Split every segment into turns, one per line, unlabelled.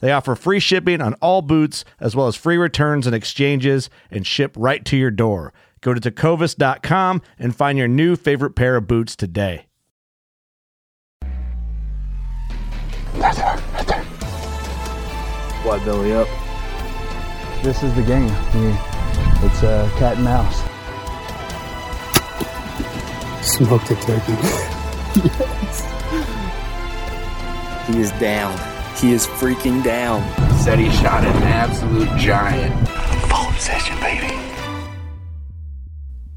They offer free shipping on all boots, as well as free returns and exchanges, and ship right to your door. Go to tecovas.com and find your new favorite pair of boots today.
Right there, right there.
Why belly up?
This is the game. You- It's uh, cat and mouse.
Smoked a turkey.
He is down. He is freaking down.
Said he shot an absolute giant.
Full obsession, baby.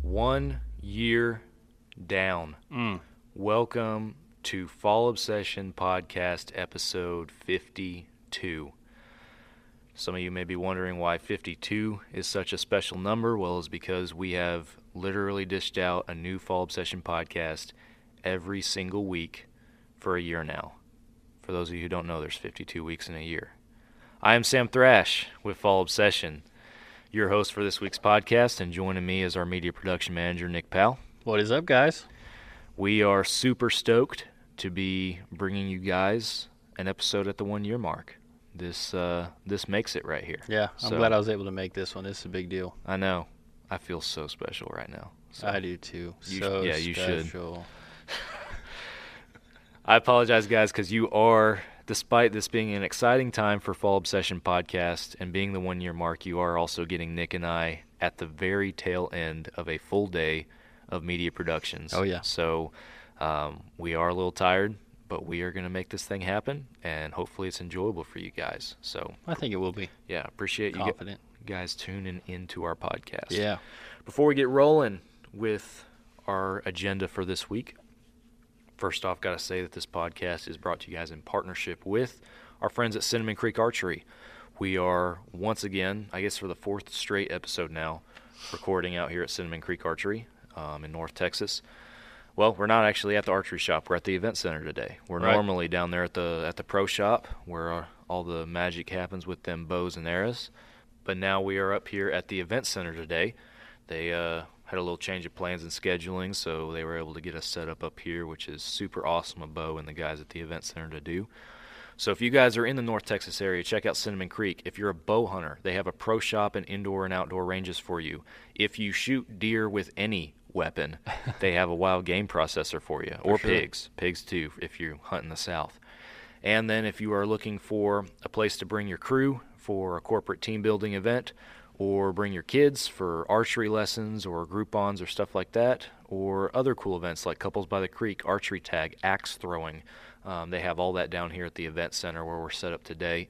One year down. Mm. Welcome to Fall Obsession Podcast episode 52. Some of you may be wondering why 52 is such a special number. Well, it's because we have literally dished out a new Fall Obsession podcast every single week for a year now. For those of you who don't know, there's 52 weeks in a year. I am Sam Thrash with Fall Obsession, your host for this week's podcast, and joining me is our media production manager, Nick Powell.
What is up, guys?
We are super stoked to be bringing you guys an episode at the one year mark. This uh, this makes it right here.
Yeah, I'm
So-
glad I was able to make this one. This is a big deal.
I know. I feel so special right now. So
I do too.
You sh-
so
yeah, you should. I apologize, guys, because you are, despite this being an exciting time for Fall Obsession podcast and being the one year mark, you are also getting Nick and I at the very tail end of a full day of media productions.
Oh, yeah.
So um, we are a little tired, but we are going to make this thing happen, and hopefully it's enjoyable for you guys. So
I think it will be.
yeah, appreciate you guys tuning into our podcast.
Yeah.
Before we get rolling with our agenda for this week, first off, got to say that this podcast is brought to you guys in partnership with our friends at Cinnamon Creek Archery. We are once again, I guess for the fourth straight episode now, recording out here at Cinnamon Creek Archery um, in North Texas. Well, we're not actually at the archery shop. We're at the event center today. We're
Right.
normally down there at the at the pro shop where uh, all the magic happens with them bows and arrows. But now we are up here at the event center today. They uh, had a little change of plans and scheduling, so they were able to get us set up up here, which is super awesome of Bo and the guys at the event center to do. So if you guys are in the North Texas area, check out Cinnamon Creek. If you're a bow hunter, they have a pro shop and indoor and outdoor ranges for you. If you shoot deer with any weapon, they have a wild game processor for you, or
sure.
pigs, pigs too, if you hunt in the South. And then if you are looking for a place to bring your crew for a corporate team building event, or bring your kids for archery lessons or group-ons or stuff like that, or other cool events like Couples by the Creek, archery tag, axe throwing. Um, they have all that down here at the event center where we're set up today.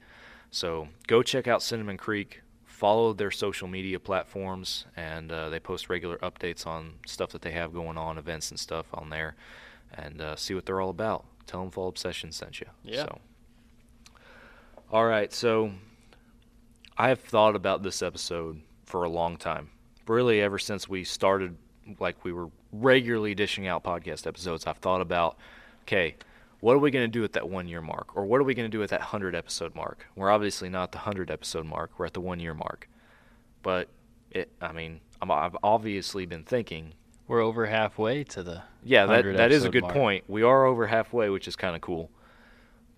So go check out Cinnamon Creek. Follow their social media platforms, and uh, they post regular updates on stuff that they have going on, events and stuff on there, and uh, see what they're all about. Tell them Fall Obsession sent you.
Yeah.
So. All right, so I have thought about this episode for a long time. Really, ever since we started, like we were regularly dishing out podcast episodes, I've thought about, okay, what are we going to do at that one year mark? Or what are we going to do at that 100 episode mark? We're obviously not the 100 episode mark, we're at the one year mark. But it, I mean, I'm, I've obviously been thinking.
We're over halfway to the.
Yeah, that that is a good
mark.
point. We are over halfway, which is kind of cool.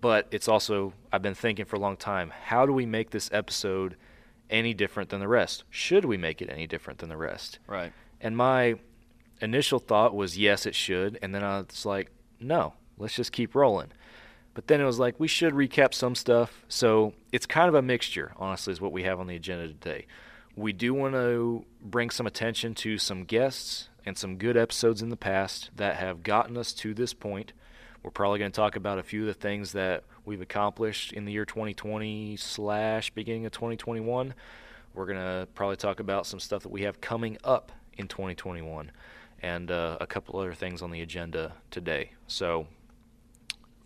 But it's also I've been thinking for a long time. How do we make this episode any different than the rest? Should we make it any different than the rest?
Right.
And my initial thought was yes, it should, and then I was like, no, let's just keep rolling. But then it was like we should recap some stuff. So it's kind of a mixture, honestly, is what we have on the agenda today. We do want to bring some attention to some guests and some good episodes in the past that have gotten us to this point. We're probably going to talk about a few of the things that we've accomplished in the year 2020 slash beginning of 2021. We're going to probably talk about some stuff that we have coming up in 2021 and uh, a couple other things on the agenda today. So,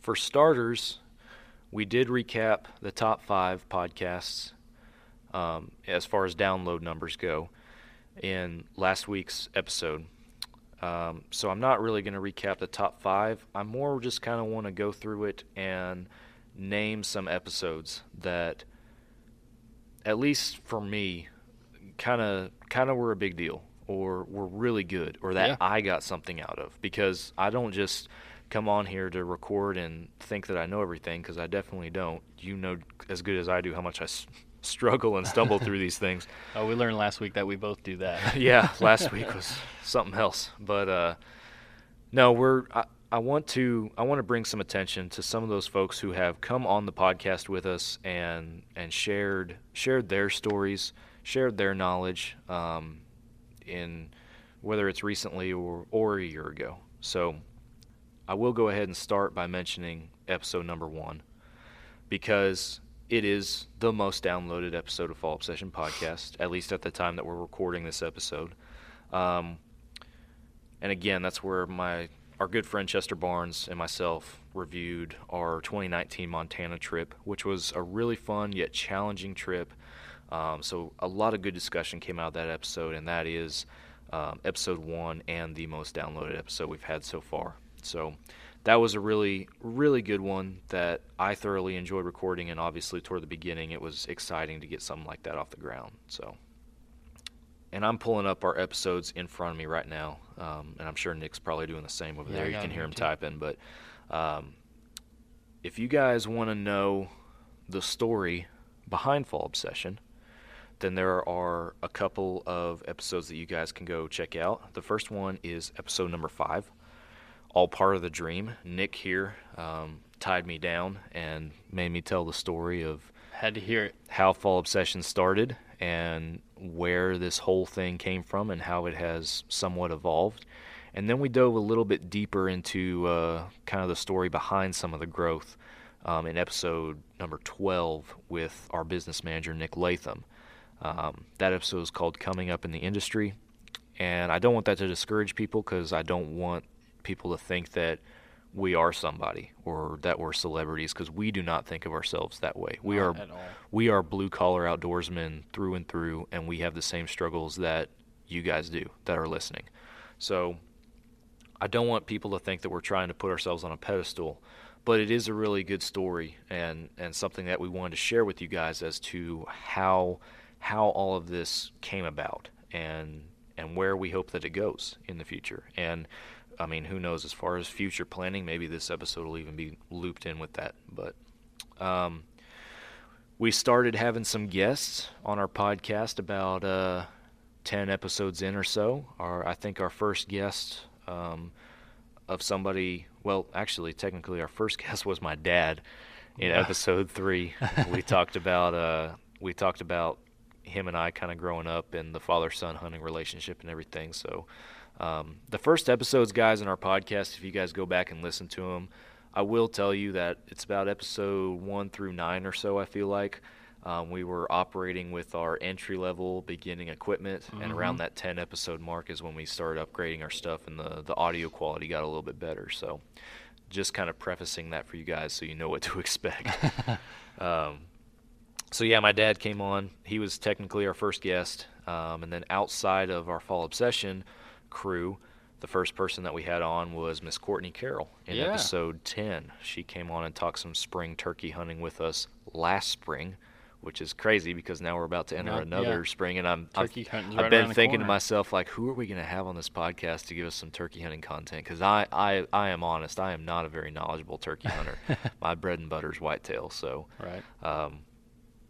for starters, we did recap the top five podcasts um, as far as download numbers go in last week's episode. Um, so I'm not really going to recap the top five. I more just kind of want to go through it and name some episodes that, at least for me, kind of kind of were a big deal or were really good or that
Yeah.
I got something out of because I don't just come on here to record and think that I know everything because I definitely don't. You know as good as I do how much I struggle and stumble through these things.
Oh, we learned last week that we both do that.
yeah, last week was something else. But uh, no, we're I, I want to I want to bring some attention to some of those folks who have come on the podcast with us and and shared shared their stories, shared their knowledge um, in whether it's recently or or a year ago. So I will go ahead and start by mentioning episode number one because it is the most downloaded episode of Fall Obsession Podcast, at least at the time that we're recording this episode. Um, and again, that's where my our good friend Chester Barnes and myself reviewed our 2019 Montana trip, which was a really fun yet challenging trip. Um, so a lot of good discussion came out of that episode, and that is um, episode one and the most downloaded episode we've had so far. So that was a really, really good one that I thoroughly enjoyed recording, and obviously toward the beginning, it was exciting to get something like that off the ground. So, and I'm pulling up our episodes in front of me right now, um, and I'm sure Nick's probably doing the same over
Yeah,
there. You can hear him
too.
typing, but um, if you guys want to know the story behind Fall Obsession, then there are a couple of episodes that you guys can go check out. The first one is episode number five, All Part of the Dream. Nick here um, tied me down and made me tell the story of
Had to hear it.
how Fall Obsession started and where this whole thing came from and how it has somewhat evolved. And then we dove a little bit deeper into uh, kind of the story behind some of the growth um, in episode number 12 with our business manager, Nick Latham. Um, that episode is called Coming Up in the Industry. And I don't want that to discourage people because I don't want people to think that we are somebody or that we're celebrities because we do not think of ourselves that way. We
Not
are we are blue collar outdoorsmen through and through, and we have the same struggles that you guys do that are listening. So I don't want people to think that we're trying to put ourselves on a pedestal, but it is a really good story and, and something that we wanted to share with you guys as to how how all of this came about and and where we hope that it goes in the future. And I mean, who knows as far as future planning, maybe this episode will even be looped in with that. But um, we started having some guests on our podcast about uh, 10 episodes in or so. Our, I think our first guest um, of somebody, well, actually, technically, our first guest was my dad in episode three. we talked about uh, we talked about him and I kind of growing up and the father son hunting relationship and everything. So um, the first episodes, guys, in our podcast, if you guys go back and listen to them, I will tell you that it's about episode one through nine or so. I feel like um, we were operating with our entry level beginning equipment, and around that 10 episode mark is when we started upgrading our stuff, and the the audio quality got a little bit better. So just kind of prefacing that for you guys so you know what to expect. um, so yeah, my dad came on. He was technically our first guest, um, and then outside of our Fall Obsession crew, the first person that we had on was Miss Courtney Carroll in
Yeah.
episode ten. She came on and talked some spring turkey hunting with us last spring, which is crazy because now we're about to enter another
yeah.
spring, and I'm I've,
Turkey hunting's
I've
right
been thinking to myself like, who are we going to have on this podcast to give us some turkey hunting content? Because I, I I am honest, I am not a very knowledgeable turkey hunter. My bread and butter is whitetail, so
Right.
um,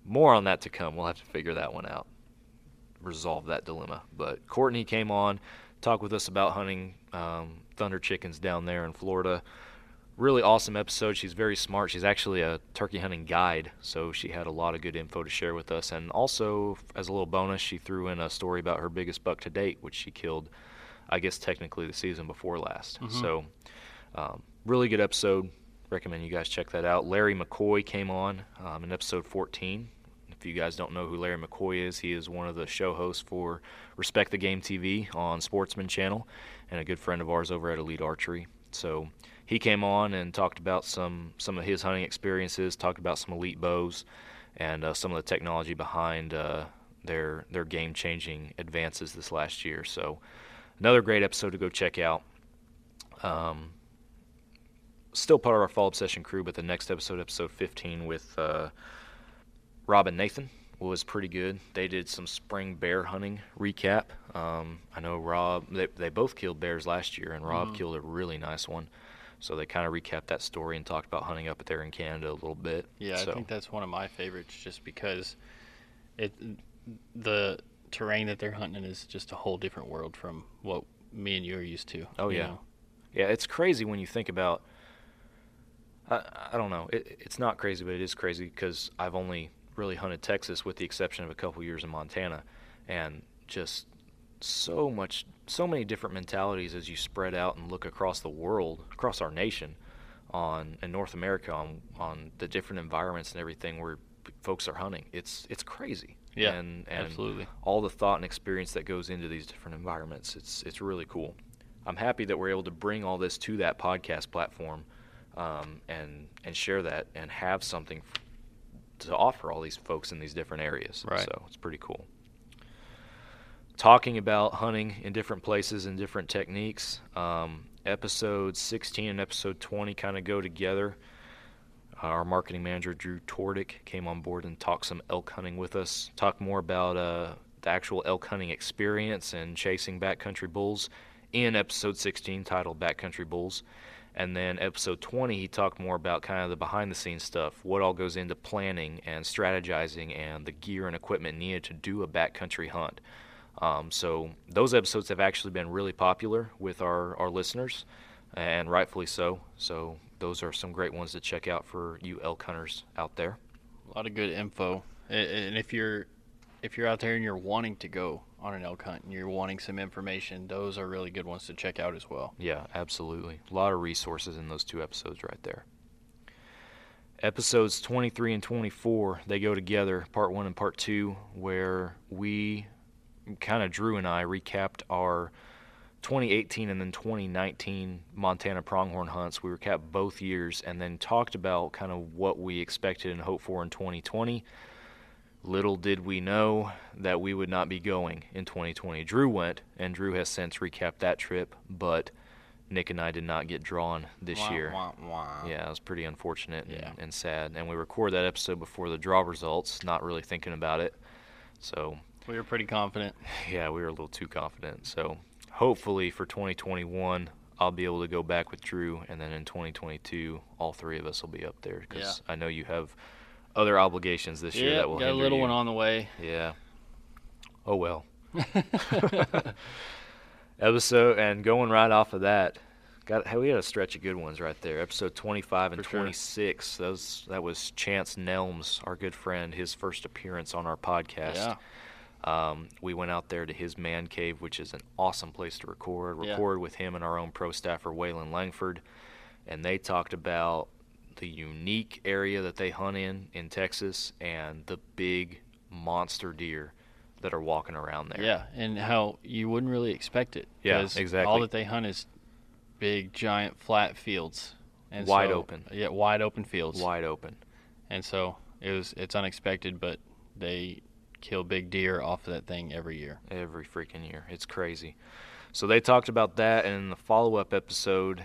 more on that to come. We'll have to figure that one out, resolve that dilemma. But Courtney came on, talked with us about hunting um, thunder chickens down there in Florida. Really awesome episode. She's very smart. She's actually a turkey hunting guide, so she had a lot of good info to share with us. And also, as a little bonus, she threw in a story about her biggest buck to date, which she killed, I guess, technically the season before last. So, um, really good episode. Recommend you guys check that out. Larry McCoy came on um, in episode 14. If you guys don't know who Larry McCoy is, he is one of the show hosts for Respect the Game TV on Sportsman Channel and a good friend of ours over at Elite Archery. So he came on and talked about some some of his hunting experiences, talked about some elite bows, and uh, some of the technology behind uh, their their game changing advances this last year. So another great episode to go check out. Um, still part of our fall obsession crew, but the next episode, episode 15, with uh, Rob and Nathan, was pretty good. They did some spring bear hunting recap. Um, I know Rob, they, they both killed bears last year, and Rob killed a really nice one. So they kind of recapped that story and talked about hunting up there in Canada a little bit.
Yeah,
so,
I think that's one of my favorites, just because it the terrain that they're hunting is just a whole different world from what me and you are used to.
Oh, yeah.
know?
Yeah, it's crazy when you think about. I, I don't know. It, it's not crazy, but it is crazy because I've only really hunted Texas with the exception of a couple years in Montana, and just so much, so many different mentalities as you spread out and look across the world, across our nation, on in North America on on the different environments and everything where folks are hunting. It's it's crazy.
Yeah,
and, and
absolutely.
all the thought and experience that goes into these different environments. It's it's really cool. I'm happy that we're able to bring all this to that podcast platform, um, and and share that and have something f- to offer all these folks in these different areas.
Right.
So it's pretty cool. Talking about hunting in different places and different techniques. Um, episode 16 and episode 20 kind of go together. Our marketing manager Drew Tordick came on board and talked some elk hunting with us. Talked more about uh, the actual elk hunting experience and chasing backcountry bulls in episode 16 titled Backcountry Bulls. And then episode 20, he talked more about kind of the behind the scenes stuff, what all goes into planning and strategizing and the gear and equipment needed to do a backcountry hunt. Um, so those episodes have actually been really popular with our, our listeners, and rightfully so. So those are some great ones to check out for you elk hunters out there.
A lot of good info. And if you're if you're out there and you're wanting to go on an elk hunt and you're wanting some information, those are really good ones to check out as well.
Yeah, absolutely. A lot of resources in those two episodes right there. Episodes 23 and 24, they go together, part one and part two, where we kind of, Drew and I, recapped our 2018 and then 2019 Montana pronghorn hunts. We recapped both years and then talked about kind of what we expected and hoped for in 2020. Little did we know that we would not be going in 2020. Drew went, and Drew has since recapped that trip, but Nick and I did not get drawn this
Wah,
year.
wah, wah.
Yeah, it was pretty unfortunate and,
Yeah.
and sad. And we recorded that episode before the draw results, not really thinking about it. So,
We were pretty confident.
yeah, we were a little too confident. So, hopefully for 2021, I'll be able to go back with Drew, and then in 2022, all three of us will be up there because I know you have other obligations this year
yeah,
that will
got a little
you.
one on the way.
Yeah. Oh well. Episode and going right off of that, got hey, we had a stretch of good ones right there. Episode 25 and
For sure.
26. Those that was Chance Nelms, our good friend, his first appearance on our podcast.
Yeah.
Um, we went out there to his man cave, which is an awesome place to record.
Yeah.
Record with him and our own pro staffer Waylon Langford, and they talked about the unique area that they hunt in in Texas and the big monster deer that are walking around there.
Yeah, and how you wouldn't really expect it.
Yeah, exactly.
All that they hunt is big, giant, flat fields. And
Wide
so-
open.
Yeah, wide open fields.
wide open.
And so it was. It's unexpected, but they kill big deer off of that thing every year.
every freaking year. It's crazy. So they talked about that, and in the follow up episode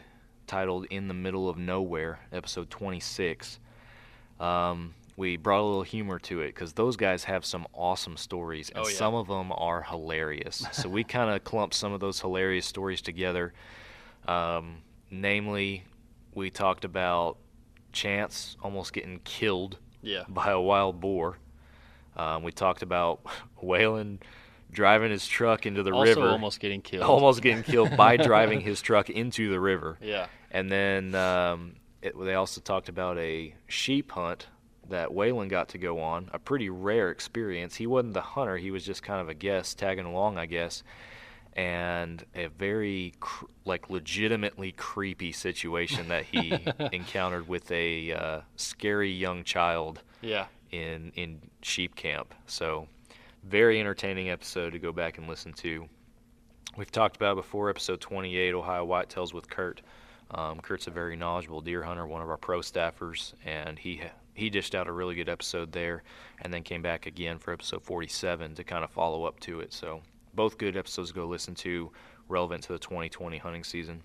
titled In the Middle of Nowhere, episode 26, um, we brought a little humor to it because those guys have some awesome stories, and
Oh, yeah.
some of them are hilarious. so we kind of clumped some of those hilarious stories together. Um, namely, we talked about Chance almost getting killed
Yeah.
by a wild boar. Um, we talked about Waylon driving his truck into the
also
river,
almost getting killed.
almost getting killed by driving his truck into the river.
Yeah.
And then um, it, they also talked about a sheep hunt that Waylon got to go on, a pretty rare experience. He wasn't the hunter; he was just kind of a guest tagging along, I guess. And a very cr- like legitimately creepy situation that he encountered with a uh, scary young child
Yeah.
in in sheep camp. So very entertaining episode to go back and listen to. We've talked about before episode 28 Ohio Whitetails with Kurt. Um, Kurt's a very knowledgeable deer hunter, one of our pro staffers, and he he dished out a really good episode there, and then came back again for episode 47 to kind of follow up to it. So both good episodes to go listen to, relevant to the 2020 hunting season.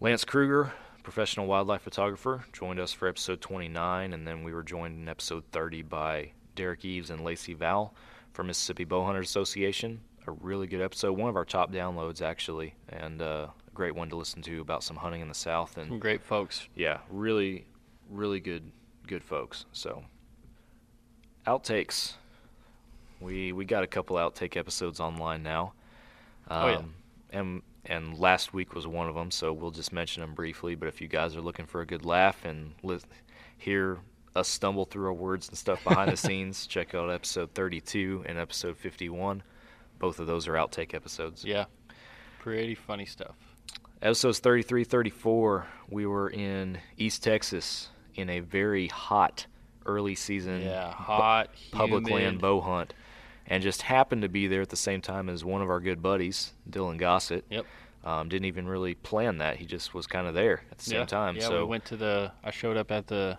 Lance Kruger, professional wildlife photographer, joined us for episode 29, and then we were joined in episode 30 by Derek Eves and Lacey Val from Mississippi Bowhunters Association. A really good episode, one of our top downloads actually, and uh, great one to listen to about some hunting in the South. And
Some great folks.
yeah, really, really good, good folks. So, outtakes. We we got a couple outtake episodes online now. Um,
Oh, yeah.
And and last week was one of them, so we'll just mention them briefly. But if you guys are looking for a good laugh and li- hear us stumble through our words and stuff behind the scenes, check out episode 32 and episode 51. Both of those are outtake episodes.
Yeah. Pretty funny stuff.
Episodes 33, 34, we were in East Texas in a very hot early season
Yeah. Hot.
public
humid.
land bow hunt and just happened to be there at the same time as one of our good buddies, Dylan Gossett.
Yep.
Um, didn't even really plan that. He just was kind of there at the same
yeah.
time.
Yeah,
so
we went to the. I showed up at the,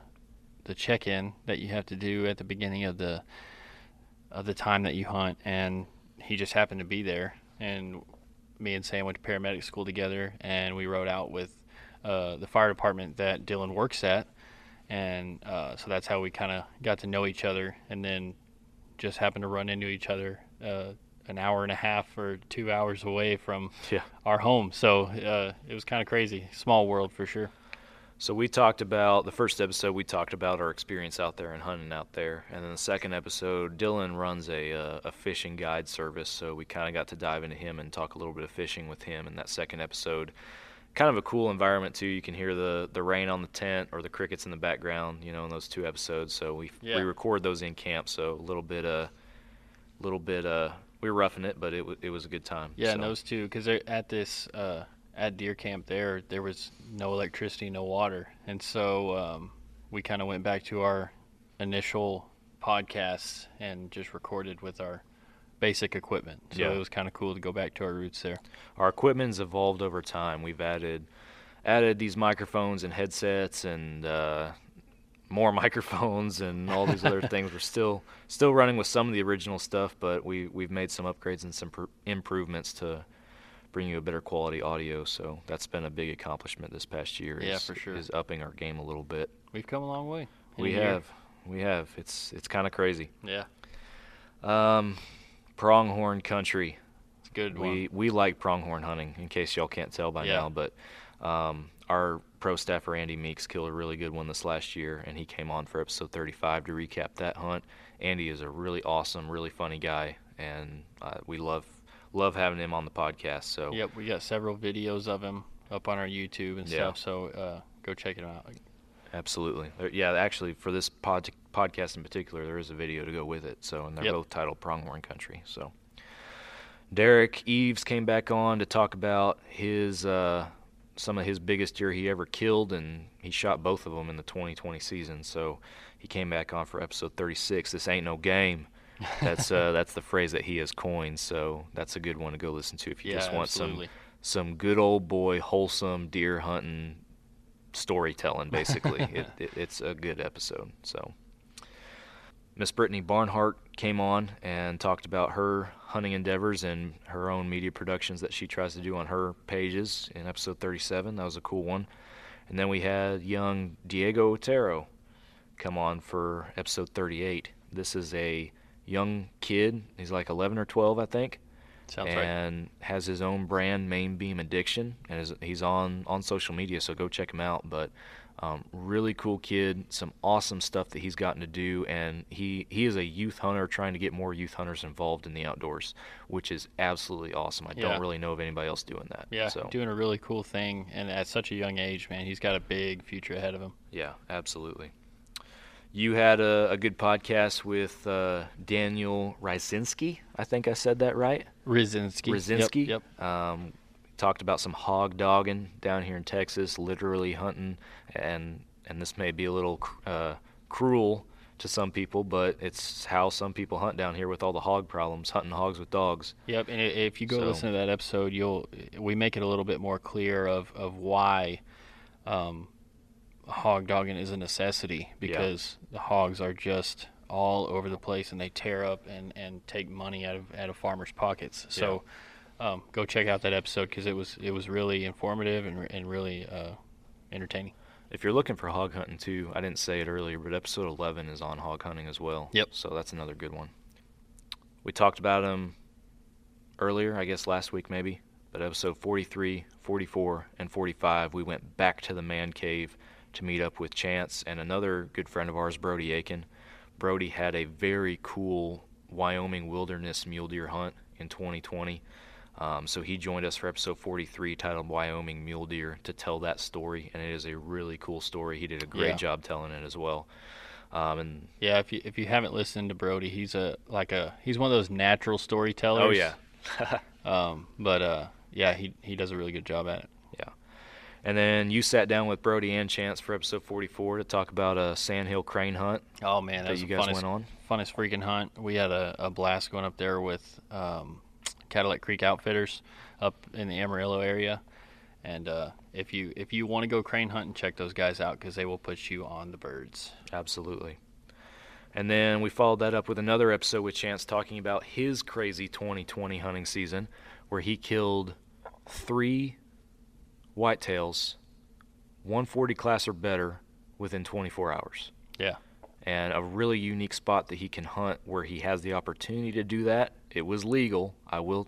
the check-in that you have to do at the beginning of the, of the time that you hunt, and he just happened to be there, and me and Sam went to paramedic school together, and we rode out with, uh, the fire department that Dylan works at, and uh, so that's how we kind of got to know each other, and then just happened to run into each other. Uh, an hour and a half or two hours away from
Yeah.
our home. So uh, it was kind of crazy. Small world for sure.
So we talked about the first episode. We talked about our experience out there and hunting out there, and then the second episode, Dylan runs a uh, a fishing guide service. So we kind of got to dive into him and talk a little bit of fishing with him in that second episode. Kind of a cool environment too. You can hear the the rain on the tent or the crickets in the background. You know, in those two episodes. So we
Yeah.
we record those in camp. So a little bit uh, little bit uh, we were roughing it, but it w- it was a good time.
Yeah,
so.
and those two, because they're at this uh, at deer camp there, there was no electricity, no water, and so um, we kind of went back to our initial podcasts and just recorded with our basic equipment. So
Yeah.
it was kind of cool to go back to our roots there.
our equipment's evolved over time. We've added added these microphones and headsets and uh, more microphones and all these other things. We're still still running with some of the original stuff, but we we've made some upgrades and some pr- improvements to bring you a better quality audio. So that's been a big accomplishment this past year.
Yeah,
is,
for sure.
Is upping our game a little bit.
We've come a long way.
we have, we have. It's it's kind of crazy.
Yeah,
Um, pronghorn country.
it's good one.
We we like pronghorn hunting. In case y'all can't tell by
Yeah.
now, but um, our pro staffer Andy Meeks killed a really good one this last year, and he came on for episode 35 to recap that hunt. Andy is a really awesome, really funny guy, and uh, we love love having him on the podcast. So
Yep, we got several videos of him up on our YouTube and
Yeah.
stuff. So uh, go check it out.
absolutely, yeah. Actually, for this pod- podcast in particular, there is a video to go with it. So and they're
Yep.
both titled Pronghorn Country. So Derek Eves came back on to talk about his uh, some of his biggest deer he ever killed, and he shot both of them in the 2020 season. So he came back on for episode 36. This ain't no game. That's uh, that's the phrase that he has coined. So that's a good one to go listen to if you
Yeah,
just want
absolutely.
some some good old boy wholesome deer hunting storytelling. Basically, it, it, it's a good episode. So. Miss Brittany Barnhart came on and talked about her hunting endeavors and her own media productions that she tries to do on her pages in episode 37. That was a cool one. And then we had young Diego Otero come on for episode 38. This is a young kid. He's like 11 or 12, I think.
Sounds right.
and has his own brand, Main Beam Addiction, and is, he's on on social media. So go check him out. But um, really cool kid, some awesome stuff that he's gotten to do, and he he is a youth hunter trying to get more youth hunters involved in the outdoors, which is absolutely awesome. I
Yeah.
don't really know of anybody else doing that.
Yeah,
So
doing a really cool thing, and at such a young age, man, he's got a big future ahead of him.
yeah, absolutely. You had a, a good podcast with uh, Daniel Ryzinski. I think I said that right.
Rzinski.
Brzezinski.
Yep. yep.
Um, talked about some hog dogging down here in Texas, literally hunting, and and this may be a little uh, cruel to some people, but it's how some people hunt down here with all the hog problems, hunting hogs with dogs.
Yep, and if you go
So-
listen to that episode, you'll we make it a little bit more clear of of why um, hog dogging is a necessity because the hogs are just all over the place and they tear up and, and take money out of out of farmers' pockets. So um, go check out that episode because it was it was really informative and, and really uh, entertaining.
If you're looking for hog hunting too, I didn't say it earlier, but episode 11 is on hog hunting as well.
Yep.
So that's another good one. We talked about them earlier, I guess last week maybe, but episode 43, 44, and 45, we went back to the man cave to meet up with Chance and another good friend of ours, Brody Aiken. Brody had a very cool Wyoming wilderness mule deer hunt in 2020. Um, so he joined us for episode 43 titled Wyoming Mule Deer to tell that story, and it is a really cool story. He did a great
Yeah.
job telling it as well. Um, and
Yeah, if you if you haven't listened to Brody, he's a like a he's one of those natural storytellers.
oh yeah,
Um, but uh, yeah, he he does a really good job at it.
And then you sat down with Brody and Chance for episode 44 to talk about a sandhill crane hunt
Oh man, that,
that
was
you guys
funnest,
went on.
funnest freaking hunt. We had a, a blast going up there with um, Cadillac Creek Outfitters up in the Amarillo area. And uh, if you if you want to go crane hunting, check those guys out because they will put you on the birds.
Absolutely. And then we followed that up with another episode with Chance talking about his crazy 2020 hunting season, where he killed three whitetails, 140 class or better, within 24 hours.
Yeah.
And a really unique spot that he can hunt where he has the opportunity to do that. It was legal. I will,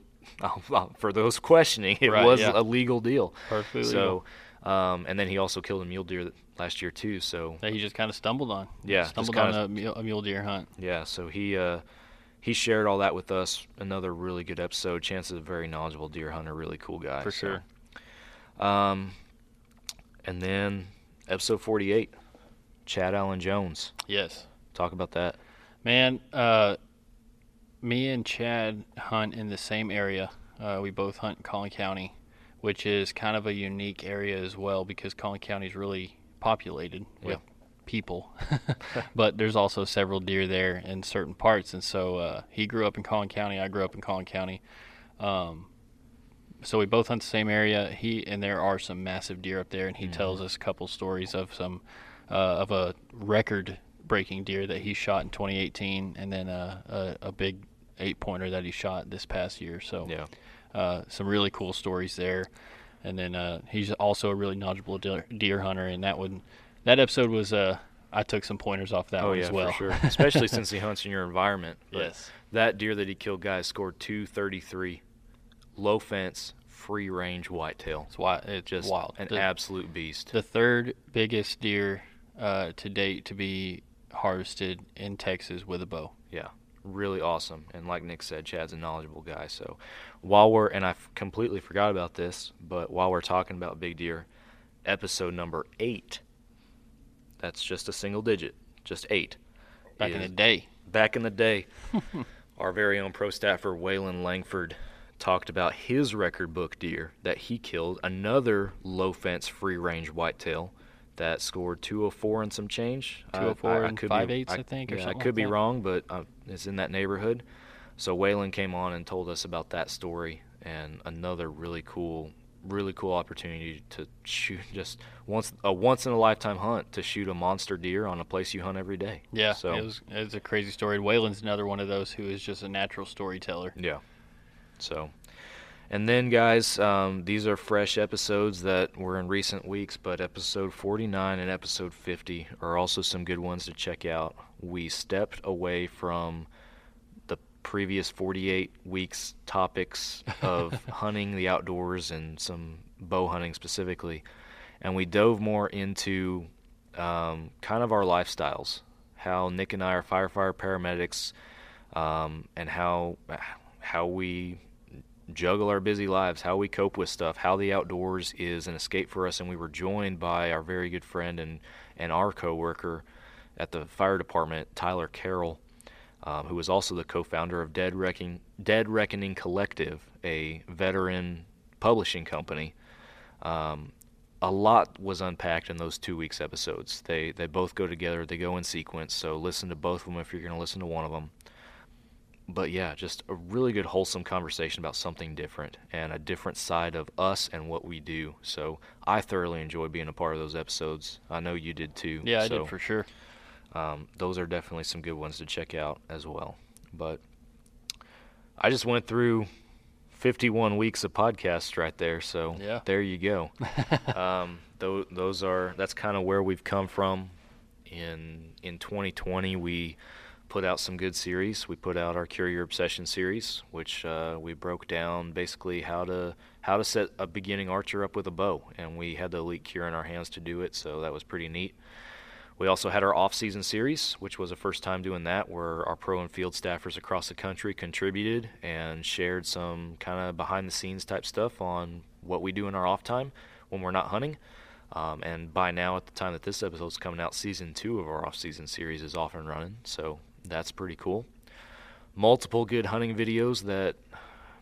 for those questioning, it
Right,
was
yeah.
a legal deal.
Perfectly
So, um, and then he also killed a mule deer last year too. So
That he just kind of stumbled on.
Yeah,
stumbled on a mule, a mule deer hunt.
Yeah, so he uh, he shared all that with us. Another really good episode. Chance is a very knowledgeable deer hunter, really cool guy.
For
so.
sure.
Um, and then episode forty-eight, Chad Allen Jones.
Yes.
Talk about that.
Man, uh, me and Chad hunt in the same area. Uh, we both hunt in Collin County, which is kind of a unique area as well because Collin County is really populated with people. but there's also several deer there in certain parts, and so uh, he grew up in Collin County. I grew up in Collin County. Um, so we both hunt the same area. He and there are some massive deer up there, and he tells us a couple stories of some uh, of a record-breaking deer that he shot in 2018, and then uh, a, a big eight-pointer that he shot this past year. So
Yeah.
uh, some really cool stories there. And then uh, he's also a really knowledgeable deer, deer hunter, and that one that episode was uh, I took some pointers off that
oh
one
yeah,
as well.
for sure. Especially since he hunts in your environment. But
yes.
That deer that he killed, guys, scored two thirty-three, low fence, free range whitetail.
It's wild. It's
Just
wild.
an
The-
absolute beast.
the third biggest deer uh, to date to be harvested in Texas with a bow.
Yeah, really awesome. And like Nick said, Chad's a knowledgeable guy. So while we're, and I f- completely forgot about this, but while we're talking about big deer, episode number eight, that's just a single digit, just eight.
Back in the day,
Back in the day, our very own pro staffer, Waylon Langford, talked about his record book deer that he killed, another low fence free range whitetail that scored 204 and some change. I-
204
I- I
and
could
five
be-
eighths, I think,
yeah, I could
like
be
that.
wrong, but uh, it's in that neighborhood. So Waylon came on and told us about that story and another really cool, really cool opportunity to shoot just once a once in a lifetime hunt to shoot a monster deer on a place you hunt every day.
yeah,
So
it was it was a crazy story. Waylon's another one of those who is just a natural storyteller.
yeah. So, And then, guys, um, these are fresh episodes that were in recent weeks, but episode 49 and episode 50 are also some good ones to check out. We stepped away from the previous 48 weeks topics of hunting the outdoors and some bow hunting specifically, and we dove more into um, kind of our lifestyles, how Nick and I are firefighter paramedics, um, and how how we juggle our busy lives, how we cope with stuff, how the outdoors is an escape for us. And we were joined by our very good friend and, and our coworker at the fire department, Tyler Carroll, um, who is also the co-founder of Dead Reckoning, Dead Reckoning Collective, a veteran publishing company. Um, a lot was unpacked in those two weeks episodes. They they both go together. They go in sequence. So listen to both of them if you're going to listen to one of them but yeah, just a really good, wholesome conversation about something different and a different side of us and what we do. So I thoroughly enjoy being a part of those episodes. I know you did too.
Yeah, I
so,
did for sure.
Um, those are definitely some good ones to check out as well. But I just went through 51 weeks of podcasts right there. So
yeah.
there you go. um, th- those are that's kind of where we've come from. In in 2020, we put out some good series. We put out our Cure Your Obsession series, which uh, we broke down basically how to how to set a beginning archer up with a bow, and we had the Elite Kure in our hands to do it, so that was pretty neat. We also had our off-season series, which was the first time doing that, where our pro and field staffers across the country contributed and shared some kind of behind-the-scenes type stuff on what we do in our off time when we're not hunting. Um, and by now, at the time that this episode is coming out, season two of our off-season series is off and running. So that's pretty cool. Multiple good hunting videos that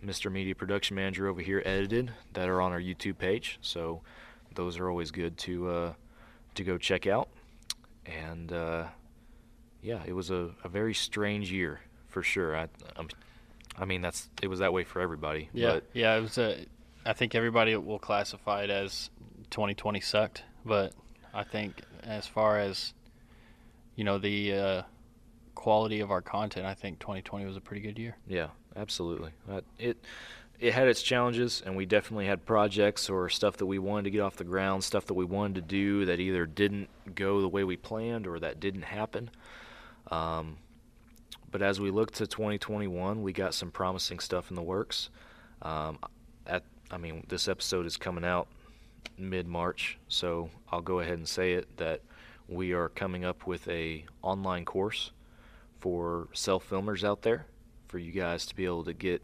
Mr. Media Production Manager over here edited that are on our YouTube page. So those are always good to uh, to go check out. And uh, yeah, it was a, a very strange year for sure. I, I'm, I mean, that's it was that way for everybody.
Yeah,
but
yeah. It was a. I think everybody will classify it as 2020 sucked, but I think as far as you know the uh, quality of our content, I think 2020 was a pretty good year.
Yeah, absolutely. Uh, it it had its challenges, and we definitely had projects or stuff that we wanted to get off the ground, stuff that we wanted to do that either didn't go the way we planned or that didn't happen. Um, but as we look to 2021, we got some promising stuff in the works. Um, at I mean, this episode is coming out mid March, so I'll go ahead and say it that we are coming up with a online course for self filmers out there for you guys to be able to get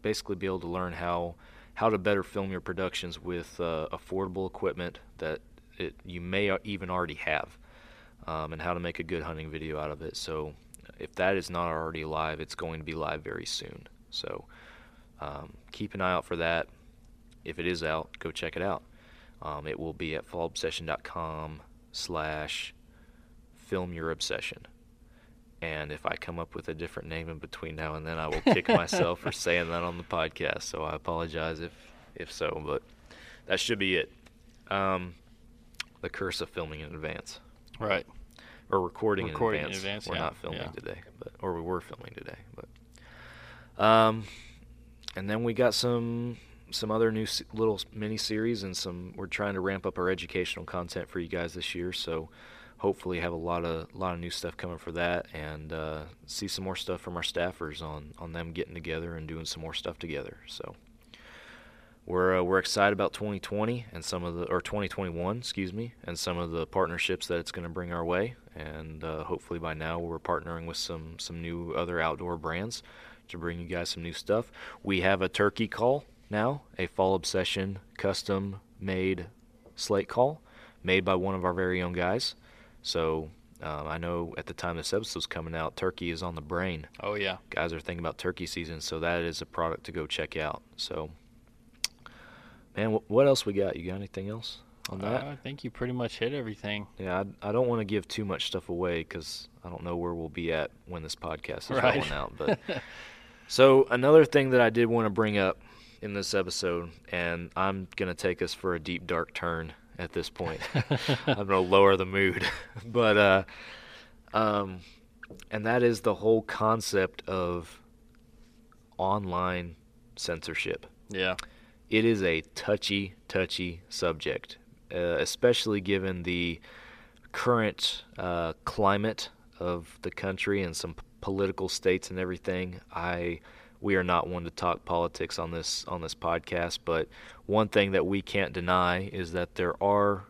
basically be able to learn how how to better film your productions with uh, affordable equipment that it, you may even already have um, and how to make a good hunting video out of it. So if that is not already live it's going to be live very soon. So um, keep an eye out for that. If it is out go check it out. Um, it will be at fallobsession.com slash film your obsession and if I come up with a different name in between now and then, I will kick myself for saying that on the podcast. So I apologize if if so, but that should be it. Um, the curse of filming in advance,
right?
Or recording,
recording
in advance.
In advance
we're
yeah.
not filming
yeah.
today, but or we were filming today, but um, and then we got some some other new little mini series and some. We're trying to ramp up our educational content for you guys this year, so hopefully have a lot of lot of new stuff coming for that and uh, see some more stuff from our staffers on on them getting together and doing some more stuff together. So we're uh, we're excited about 2020 and some of the or 2021, excuse me, and some of the partnerships that it's going to bring our way. And uh, hopefully by now we're partnering with some some new other outdoor brands to bring you guys some new stuff. We have a turkey call now, a fall obsession custom made slate call made by one of our very own guys. So um, I know at the time this episode's coming out, turkey is on the brain.
Oh yeah,
guys are thinking about turkey season, so that is a product to go check out. So, man, what else we got? You got anything else on that?
Uh, I think you pretty much hit everything.
Yeah, I, I don't want to give too much stuff away because I don't know where we'll be at when this podcast is
right.
rolling out. But so another thing that I did want to bring up in this episode, and I'm gonna take us for a deep dark turn at this point. I'm gonna lower the mood, but uh, um, and that is the whole concept of online censorship
Yeah.
It is a touchy, touchy subject, uh, especially given the current uh, climate of the country and some p- political states and everything. I we are not one to talk politics on this on this podcast, but one thing that we can't deny is that there are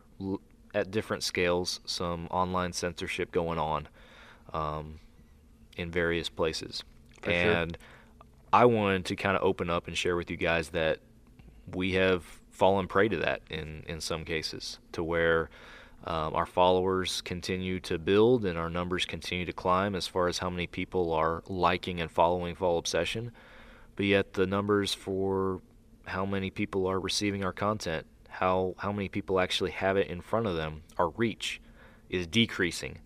at different scales some online censorship going on um, in various places,
For
and
sure.
I wanted to kind of open up and share with you guys that we have fallen prey to that in in some cases, to where um, our followers continue to build and our numbers continue to climb as far as how many people are liking and following Fall Obsession, but yet the numbers for how many people are receiving our content, how how many people actually have it in front of them, our reach is decreasing.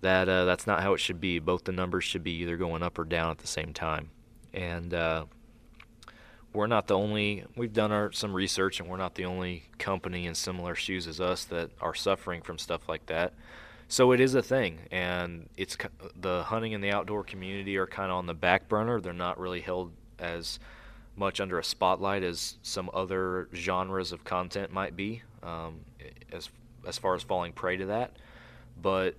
That uh, that's not how it should be. Both the numbers should be either going up or down at the same time, and uh, we're not the only. We've done our some research, and we're not the only company in similar shoes as us that are suffering from stuff like that. So it is a thing, and it's the hunting and the outdoor community are kind of on the back burner. They're not really held as much under a spotlight as some other genres of content might be, um, as as far as falling prey to that. But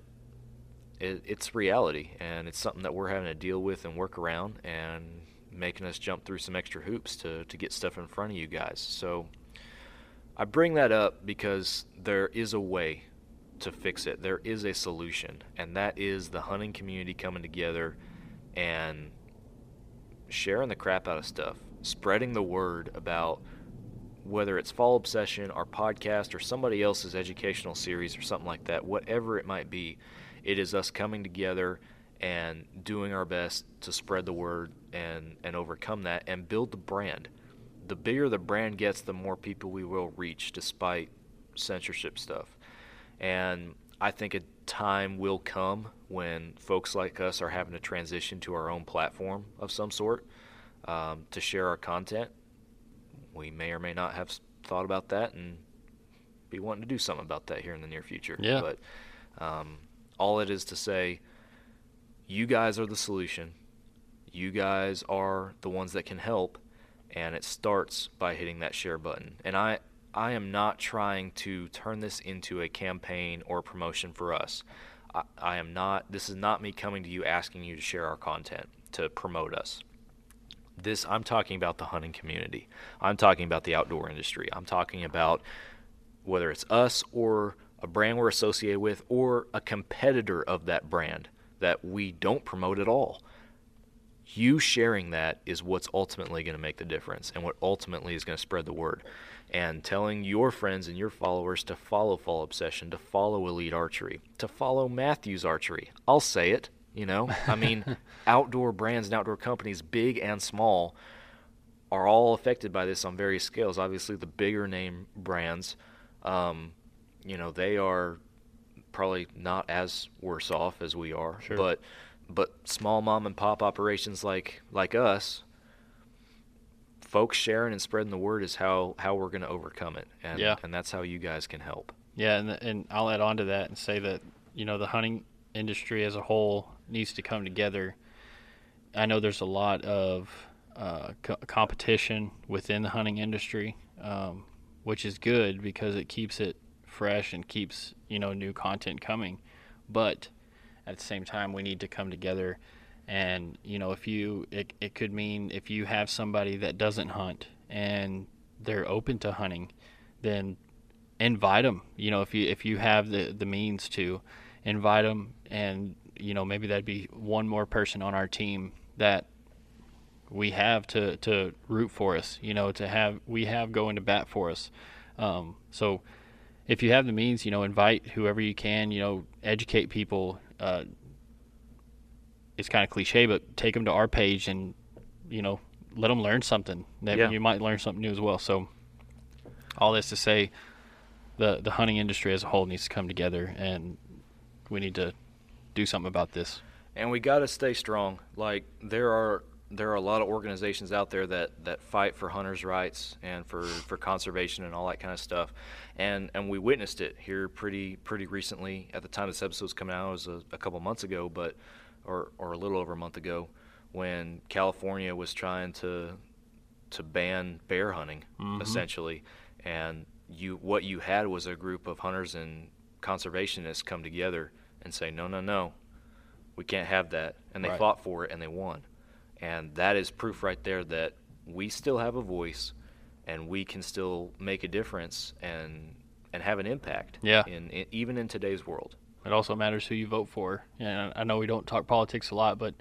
it, it's reality, and it's something that we're having to deal with and work around. And making us jump through some extra hoops to, to get stuff in front of you guys. So I bring that up because there is a way to fix it. There is a solution, and that is the hunting community coming together and sharing the crap out of stuff, spreading the word about whether it's Fall Obsession, our podcast, or somebody else's educational series or something like that, whatever it might be, it is us coming together and doing our best to spread the word and and overcome that and build the brand. The bigger the brand gets, the more people we will reach despite censorship stuff. And I think a time will come when folks like us are having to transition to our own platform of some sort um, to share our content. We may or may not have thought about that and be wanting to do something about that here in the near future.
Yeah.
But um, all it is to say, you guys are the solution. You guys are the ones that can help, and it starts by hitting that share button. And I, I am not trying to turn this into a campaign or promotion for us. I, I am not. This is not me coming to you asking you to share our content to promote us. This I'm talking about the hunting community. I'm talking about the outdoor industry. I'm talking about whether it's us or a brand we're associated with or a competitor of that brand that we don't promote at all. You sharing that is what's ultimately going to make the difference and what ultimately is going to spread the word. And telling your friends and your followers to follow Fall Obsession, to follow Elite Archery, to follow Mathews Archery. I'll say it, you know. I mean, outdoor brands and outdoor companies, big and small, are all affected by this on various scales. Obviously, the bigger name brands, um, you know, they are probably not as worse off as we are.
Sure.
But but small mom and pop operations like like us, folks sharing and spreading the word is how how we're going to overcome it. And
Yeah.
and that's how you guys can help.
Yeah, and and I'll add on to that and say that you know the hunting industry as a whole needs to come together. I know there's a lot of uh, co- competition within the hunting industry, um, which is good because it keeps it fresh and keeps you know new content coming. But at the same time, we need to come together. And you know, if you it, it could mean if you have somebody that doesn't hunt and they're open to hunting, then invite them. You know, if you if you have the the means to invite them, and you know maybe that'd be one more person on our team that we have to to root for us. You know, to have we have going to bat for us. Um, so if you have the means, you know, invite whoever you can. You know, educate people. Uh, it's kind of cliche, but take them to our page and you know let them learn something. Maybe
Yeah.
you might learn something new as well. So all this to say, the the hunting industry as a whole needs to come together, and we need to do something about this.
and we got to stay strong. Like there are there are a lot of organizations out there that, that fight for hunters' rights and for, for conservation and all that kind of stuff, and and we witnessed it here pretty pretty recently. At the time this episode was coming out, it was a, a couple months ago, but or or a little over a month ago, when California was trying to to ban bear hunting
Mhm.
essentially, and you what you had was a group of hunters and conservationists come together and say no no no, we can't have that, and they
Right.
fought for it and they won, and that is proof right there that we still have a voice, and we can still make a difference and and have an impact.
Yeah.
In, in even in today's world.
It also matters who you vote for. And I know we don't talk politics a lot, but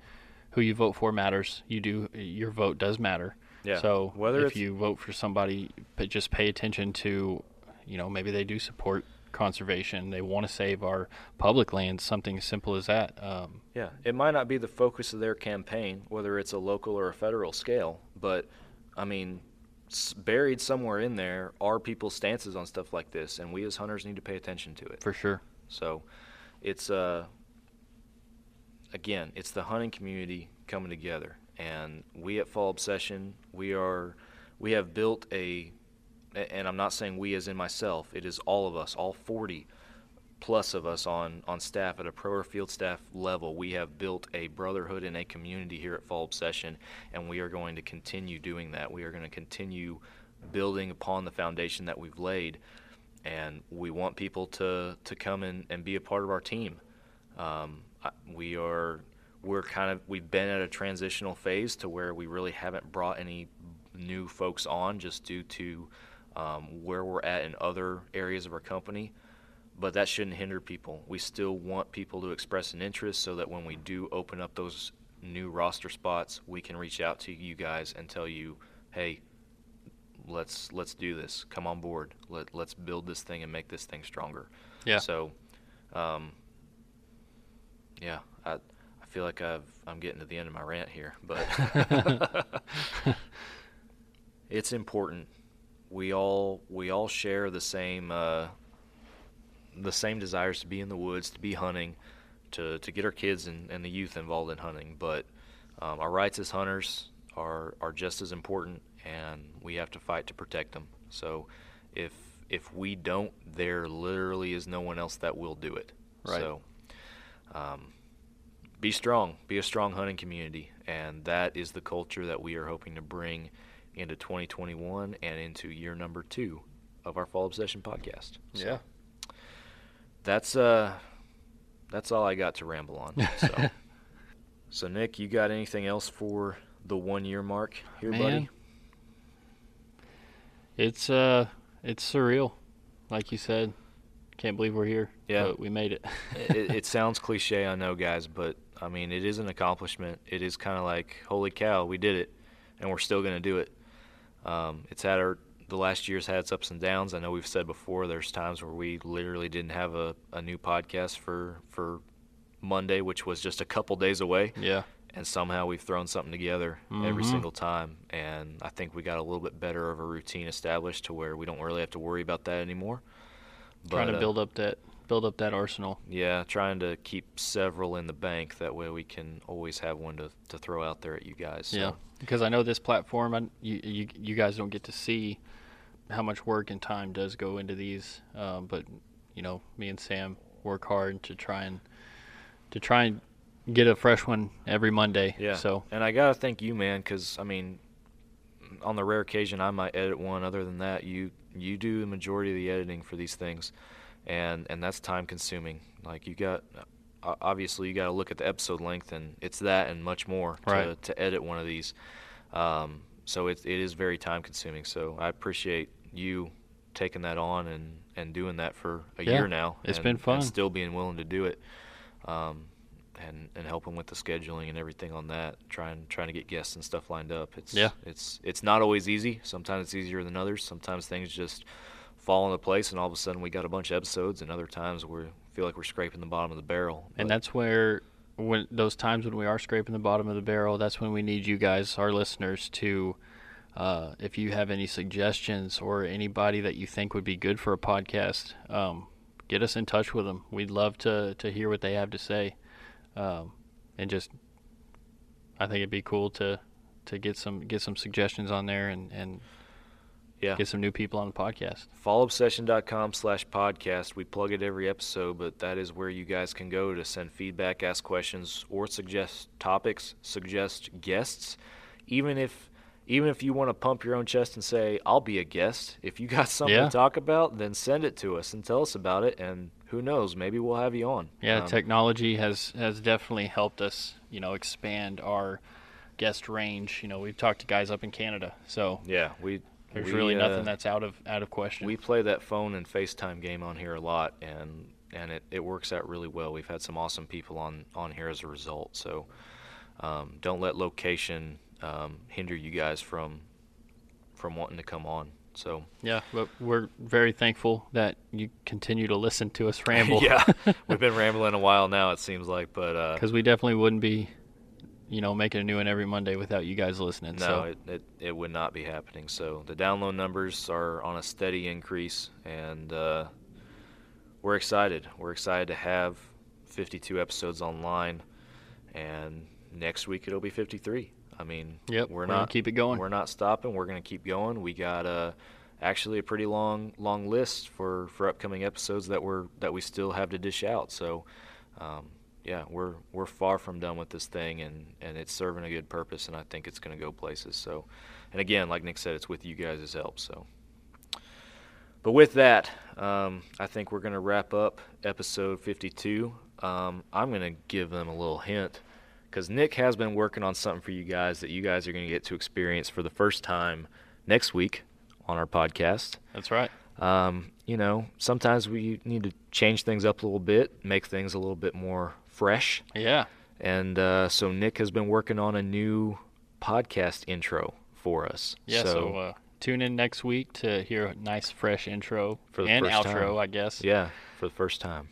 who you vote for matters. You do your vote does matter.
Yeah.
So
Whether
if you vote for somebody, but just pay attention to, you know, maybe they do support conservation. They want to save our public lands. Something as simple as that. Um,
Yeah, it might not be the focus of their campaign, whether it's a local or a federal scale, but I mean, s- buried somewhere in there are people's stances on stuff like this, and we as hunters need to pay attention to it.
for sure.
So, it's uh, again, it's the hunting community coming together, and we at Fall Obsession, we are, we have built a- and I'm not saying we as in myself, it is all of us, all 40 plus of us on, on staff at a pro or field staff level, we have built a brotherhood and a community here at Fall Obsession, and we are going to continue doing that. We are going to continue building upon the foundation that we've laid, and we want people to, to come in and be a part of our team. Um, we are we're kind of we've been at a transitional phase to where we really haven't brought any new folks on just due to um, where we're at in other areas of our company but that shouldn't hinder people. We still want people to express an interest so that when we do open up those new roster spots, we can reach out to you guys and tell you, "Hey, let's let's do this. Come on board. Let let's build this thing and make this thing stronger."
Yeah.
So, um, yeah, I I feel like I've I'm getting to the end of my rant here, but it's important. We all we all share the same uh, the same desires to be in the woods, to be hunting, to, to get our kids and, and the youth involved in hunting. But um, our rights as hunters are are just as important, and we have to fight to protect them. So if if we don't, there literally is no one else that will do it.
Right.
So um, be strong, be a strong hunting community, and that is the culture that we are hoping to bring into 2021 and into year number two of our Fall Obsession podcast. So
Yeah.
that's uh, that's all I got to ramble on. So, so Nick, you got anything else for the one year mark here,
Man.
buddy?
It's uh, it's surreal, like you said. Can't believe we're here.
Yeah.
but we made it.
it, it sounds cliche, I know, guys, but I mean, it is an accomplishment. It is kind of like, holy cow, we did it, and we're still going to do it. Um, it's had our the last year's had its ups and downs. I know we've said before. There's times where we literally didn't have a, a new podcast for for Monday, which was just a couple days away,
yeah.
and somehow we've thrown something together every
Mhm.
single time. And I think we got a little bit better of a routine established to where we don't really have to worry about that anymore.
Trying
But,
to
uh,
build up that build up that arsenal.
yeah, trying to keep several in the bank. That way we can always have one to, to throw out there at you guys. So,
Yeah, because I know this platform, I, you, you you guys don't get to see how much work and time does go into these, um, but you know, me and Sam work hard to try and to try and get a fresh one every Monday.
Yeah.
So
And I gotta thank you, man, because I mean, on the rare occasion I might edit one. Other than that, you you do the majority of the editing for these things, and and that's time consuming. Like you got. Obviously, you got to look at the episode length, and it's that and much more to,
Right.
to edit one of these. Um, so it, it is very time consuming. So I appreciate you taking that on and, and doing that for a
Yeah,
year now.
it's
and-
been fun.
And still being willing to do it. Um, and, and helping with the scheduling and everything on that, trying trying to get guests and stuff lined up. It's
Yeah.
it's it's not always easy. Sometimes it's easier than others. Sometimes things just fall into place, and all of a sudden we got a bunch of episodes. And other times we feel like we're scraping the bottom of the barrel.
and that's where when those times when we are scraping the bottom of the barrel, that's when we need you guys, our listeners, to uh, if you have any suggestions or anybody that you think would be good for a podcast, um, get us in touch with them. We'd love to to hear what they have to say, um, and just I think it'd be cool to to get some get some suggestions on there and and
yeah.
get some new people on the podcast.
fallobsession.com slash podcast we plug it every episode but that is where you guys can go to send feedback ask questions or suggest topics suggest guests even if even if you want to pump your own chest and say, "I'll be a guest," if you got something
Yeah.
to talk about, then send it to us and tell us about it. And who knows, maybe we'll have you on.
Yeah,
Um,
technology has has definitely helped us, you know, expand our guest range. You know, we've talked to guys up in Canada, so
yeah, we.
There's
we,
really
uh,
nothing that's out of out of question.
We play that phone and FaceTime game on here a lot, and and it, it works out really well. We've had some awesome people on on here as a result. So um, don't let location um, hinder you guys from from wanting to come on. So
yeah, but we're very thankful that you continue to listen to us ramble.
yeah, we've been rambling a while now. It seems like, but uh,
because we definitely wouldn't be, you know, making a new one every Monday without you guys listening.
no,
so
it, it it would not be happening. So the download numbers are on a steady increase, and uh, we're excited. We're excited to have 52 episodes online, and next week it'll be 53. I mean,
Yep,
we're,
we're
not
keep it going.
We're not stopping. We're going to keep going. We got uh, actually a pretty long long list for for upcoming episodes that we're that we still have to dish out. So. Um, yeah, we're we're far from done with this thing, and, and it's serving a good purpose, and I think it's going to go places. So, and again, like Nick said, it's with you guys' help. So, but with that, um, I think we're going to wrap up episode 52. Um, I'm going to give them a little hint because Nick has been working on something for you guys that you guys are going to get to experience for the first time next week on our podcast.
that's right.
Um, you know, sometimes we need to change things up a little bit, make things a little bit more fresh.
Yeah,
And uh, so Nick has been working on a new podcast intro for us.
yeah. So, uh, tune in next week to hear a nice fresh intro
For the
and
first
outro,
time.
I guess.
yeah, for the first time.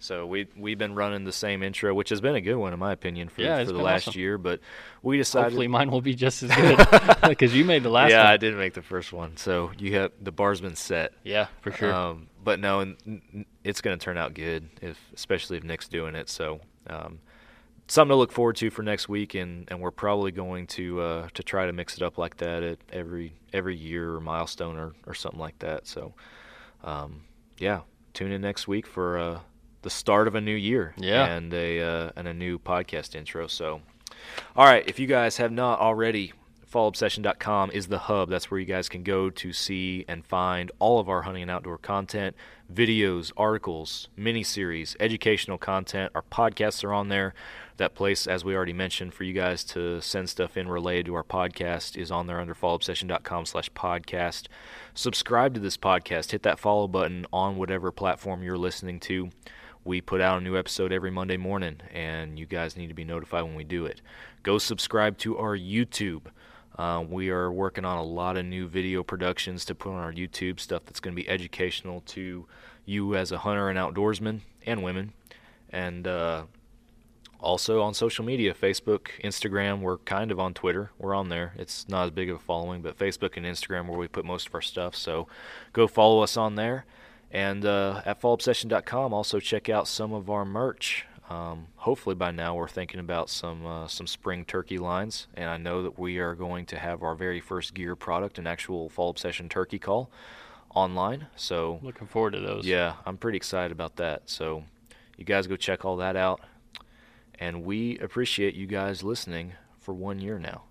So we we've been running the same intro, which has been a good one in my opinion for,
Yeah,
for the last
awesome.
year. But we decided
Hopefully, mine will be just as good because you made the last
yeah,
one.
I did make the first one. So you have the bar's been set.
Yeah, for sure.
Um, but no, n- it's going to turn out good, if especially if Nick's doing it. So um, something to look forward to for next week, and, and we're probably going to uh, to try to mix it up like that at every every year or milestone or, or something like that. So um, yeah, tune in next week for uh, the start of a new year.
Yeah.
and a uh, and a new podcast intro. So all right, if you guys have not already, fallobsession.com is the hub. That's where you guys can go to see and find all of our hunting and outdoor content, videos, articles, mini-series, educational content. Our podcasts are on there. That place, as we already mentioned, for you guys to send stuff in related to our podcast is on there under fallobsession.com slash podcast. Subscribe to this podcast. Hit that follow button on whatever platform you're listening to. We put out a new episode every Monday morning, and you guys need to be notified when we do it. Go subscribe to our YouTube. Uh, we are working on a lot of new video productions to put on our YouTube, stuff that's going to be educational to you as a hunter and outdoorsman and women. And uh, also on social media Facebook, Instagram. We're kind of on Twitter. We're on there. It's not as big of a following, but Facebook and Instagram where we put most of our stuff. So go follow us on there. And uh, at fallobsession.com, also check out some of our merch. Um, hopefully by now we're thinking about some uh, some spring turkey lines, and I know that we are going to have our very first gear product, an actual Fall Obsession turkey call, online. So
Looking forward to those.
yeah, I'm pretty excited about that. So you guys go check all that out, and we appreciate you guys listening for one year now.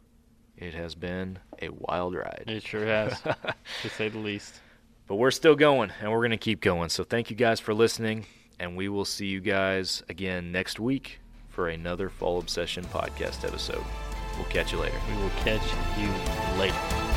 It has been a wild ride.
It sure has, to say the least.
But we're still going, and we're going to keep going. So thank you guys for listening, and we will see you guys again next week for another Fall Obsession podcast episode. We'll catch you later.
We will catch you later.